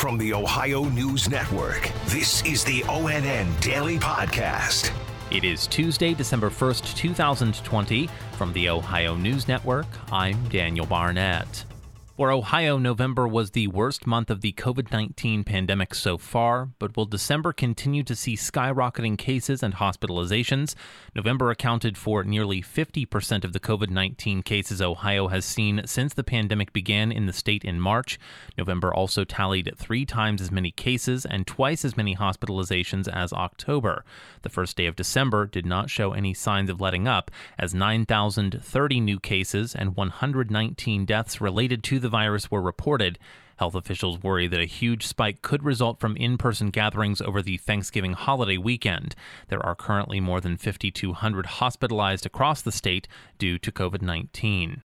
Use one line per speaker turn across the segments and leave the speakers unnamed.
From the Ohio News Network, this is the ONN Daily Podcast.
It is Tuesday, December 1st, 2020. From the Ohio News Network, I'm Daniel Barnett. For Ohio, November was the worst month of the COVID 19 pandemic so far, but will December continue to see skyrocketing cases and hospitalizations? November accounted for nearly 50% of the COVID 19 cases Ohio has seen since the pandemic began in the state in March. November also tallied three times as many cases and twice as many hospitalizations as October. The first day of December did not show any signs of letting up, as 9,030 new cases and 119 deaths related to the virus were reported. Health officials worry that a huge spike could result from in person gatherings over the Thanksgiving holiday weekend. There are currently more than 5,200 hospitalized across the state due to COVID 19.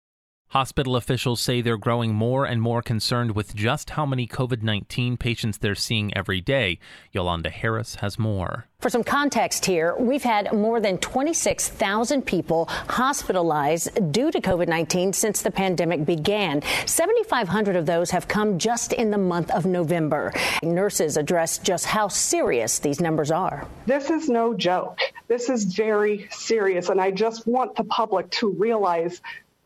Hospital officials say they're growing more and more concerned with just how many COVID 19 patients they're seeing every day. Yolanda Harris has more.
For some context here, we've had more than 26,000 people hospitalized due to COVID 19 since the pandemic began. 7,500 of those have come just in the month of November. Nurses address just how serious these numbers are.
This is no joke. This is very serious, and I just want the public to realize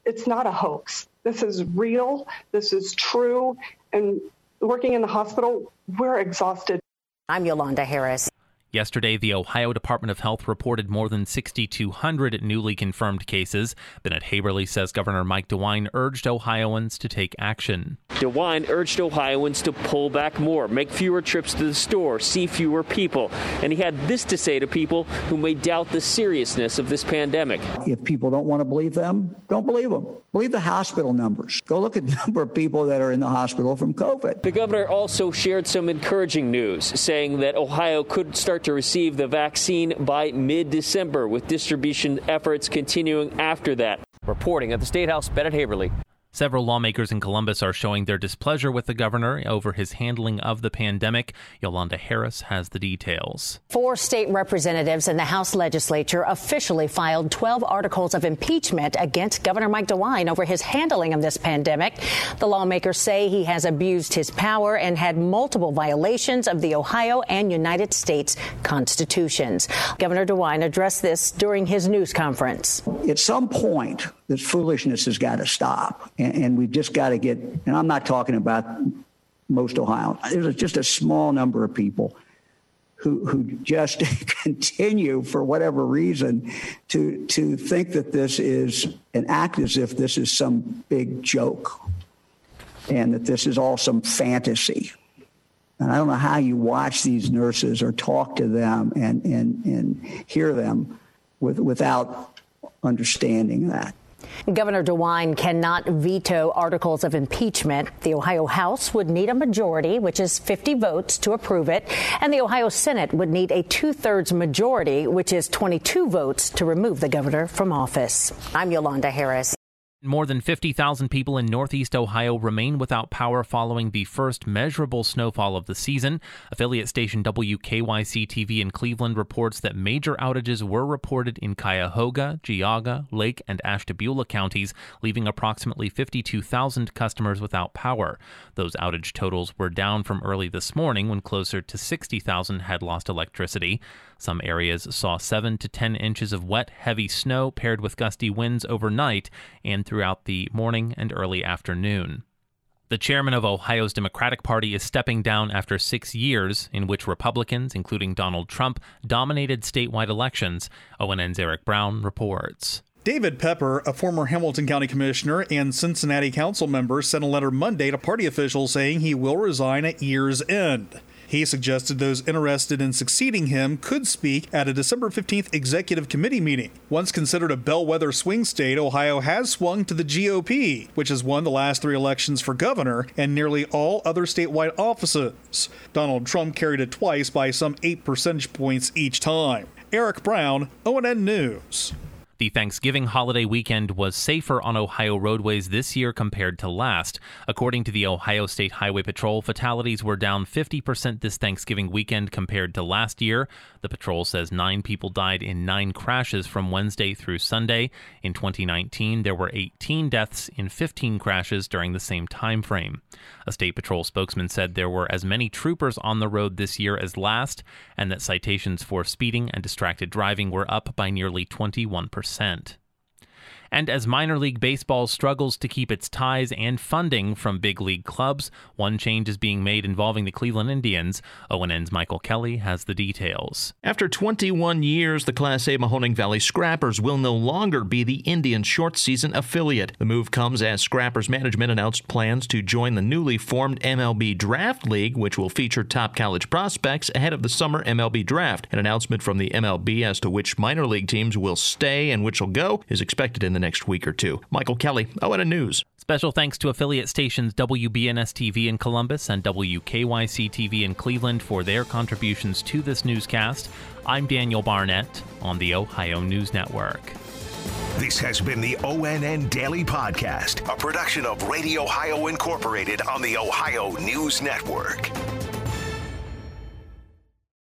it's not a hoax. This is real. This is true. And working in the hospital, we're exhausted.
I'm Yolanda Harris.
Yesterday, the Ohio Department of Health reported more than 6,200 newly confirmed cases. Bennett Haeberle says Governor Mike DeWine urged Ohioans to take action.
DeWine urged Ohioans to pull back more, make fewer trips to the store, see fewer people. And he had this to say to people who may doubt the seriousness of this pandemic.
If people don't want to believe them, don't believe them. Believe the hospital numbers. Go look at the number of people that are in the hospital from COVID.
The governor also shared some encouraging news, saying that Ohio could start start to receive the vaccine by mid December, with distribution efforts continuing after that. Reporting at the State House, Bennett Haeberle.
Several lawmakers in Columbus are showing their displeasure with the governor over his handling of the pandemic. Yolanda Harris has the details.
Four state representatives in the House legislature officially filed 12 articles of impeachment against Governor Mike DeWine over his handling of this pandemic. The lawmakers say he has abused his power and had multiple violations of the Ohio and United States constitutions. Governor DeWine addressed this during his news conference.
At some point, this foolishness has got to stop. And, and we've just got to get, and I'm not talking about most Ohio, there's just a small number of people who, who just continue for whatever reason to, to think that this is and act as if this is some big joke and that this is all some fantasy. And I don't know how you watch these nurses or talk to them and, and, and hear them with, without understanding that.
Governor DeWine cannot veto articles of impeachment. The Ohio House would need a majority, which is 50 votes, to approve it, and the Ohio Senate would need a two thirds majority, which is 22 votes, to remove the governor from office. I'm Yolanda Harris.
More than 50,000 people in northeast Ohio remain without power following the first measurable snowfall of the season. Affiliate station WKYC TV in Cleveland reports that major outages were reported in Cuyahoga, Geauga, Lake, and Ashtabula counties, leaving approximately 52,000 customers without power. Those outage totals were down from early this morning when closer to 60,000 had lost electricity. Some areas saw 7 to 10 inches of wet, heavy snow paired with gusty winds overnight and throughout the morning and early afternoon. The chairman of Ohio's Democratic Party is stepping down after six years in which Republicans, including Donald Trump, dominated statewide elections. ONN's Eric Brown reports.
David Pepper, a former Hamilton County Commissioner and Cincinnati Council member, sent a letter Monday to party officials saying he will resign at year's end. He suggested those interested in succeeding him could speak at a December 15th executive committee meeting. Once considered a bellwether swing state, Ohio has swung to the GOP, which has won the last three elections for governor and nearly all other statewide offices. Donald Trump carried it twice by some eight percentage points each time. Eric Brown, ONN News.
The Thanksgiving holiday weekend was safer on Ohio roadways this year compared to last. According to the Ohio State Highway Patrol, fatalities were down 50% this Thanksgiving weekend compared to last year. The patrol says nine people died in nine crashes from Wednesday through Sunday. In 2019, there were 18 deaths in 15 crashes during the same time frame. A state patrol spokesman said there were as many troopers on the road this year as last, and that citations for speeding and distracted driving were up by nearly 21% percent. And as minor league baseball struggles to keep its ties and funding from big league clubs, one change is being made involving the Cleveland Indians. ONN's Michael Kelly has the details.
After 21 years, the Class A Mahoning Valley Scrappers will no longer be the Indians' short season affiliate. The move comes as Scrappers management announced plans to join the newly formed MLB Draft League, which will feature top college prospects ahead of the summer MLB draft. An announcement from the MLB as to which minor league teams will stay and which will go is expected in the next week or two. Michael Kelly, ONN News.
Special thanks to affiliate stations WBNS TV in Columbus and WKYC TV in Cleveland for their contributions to this newscast. I'm Daniel Barnett on the Ohio News Network.
This has been the ONN Daily Podcast, a production of Radio Ohio Incorporated on the Ohio News Network.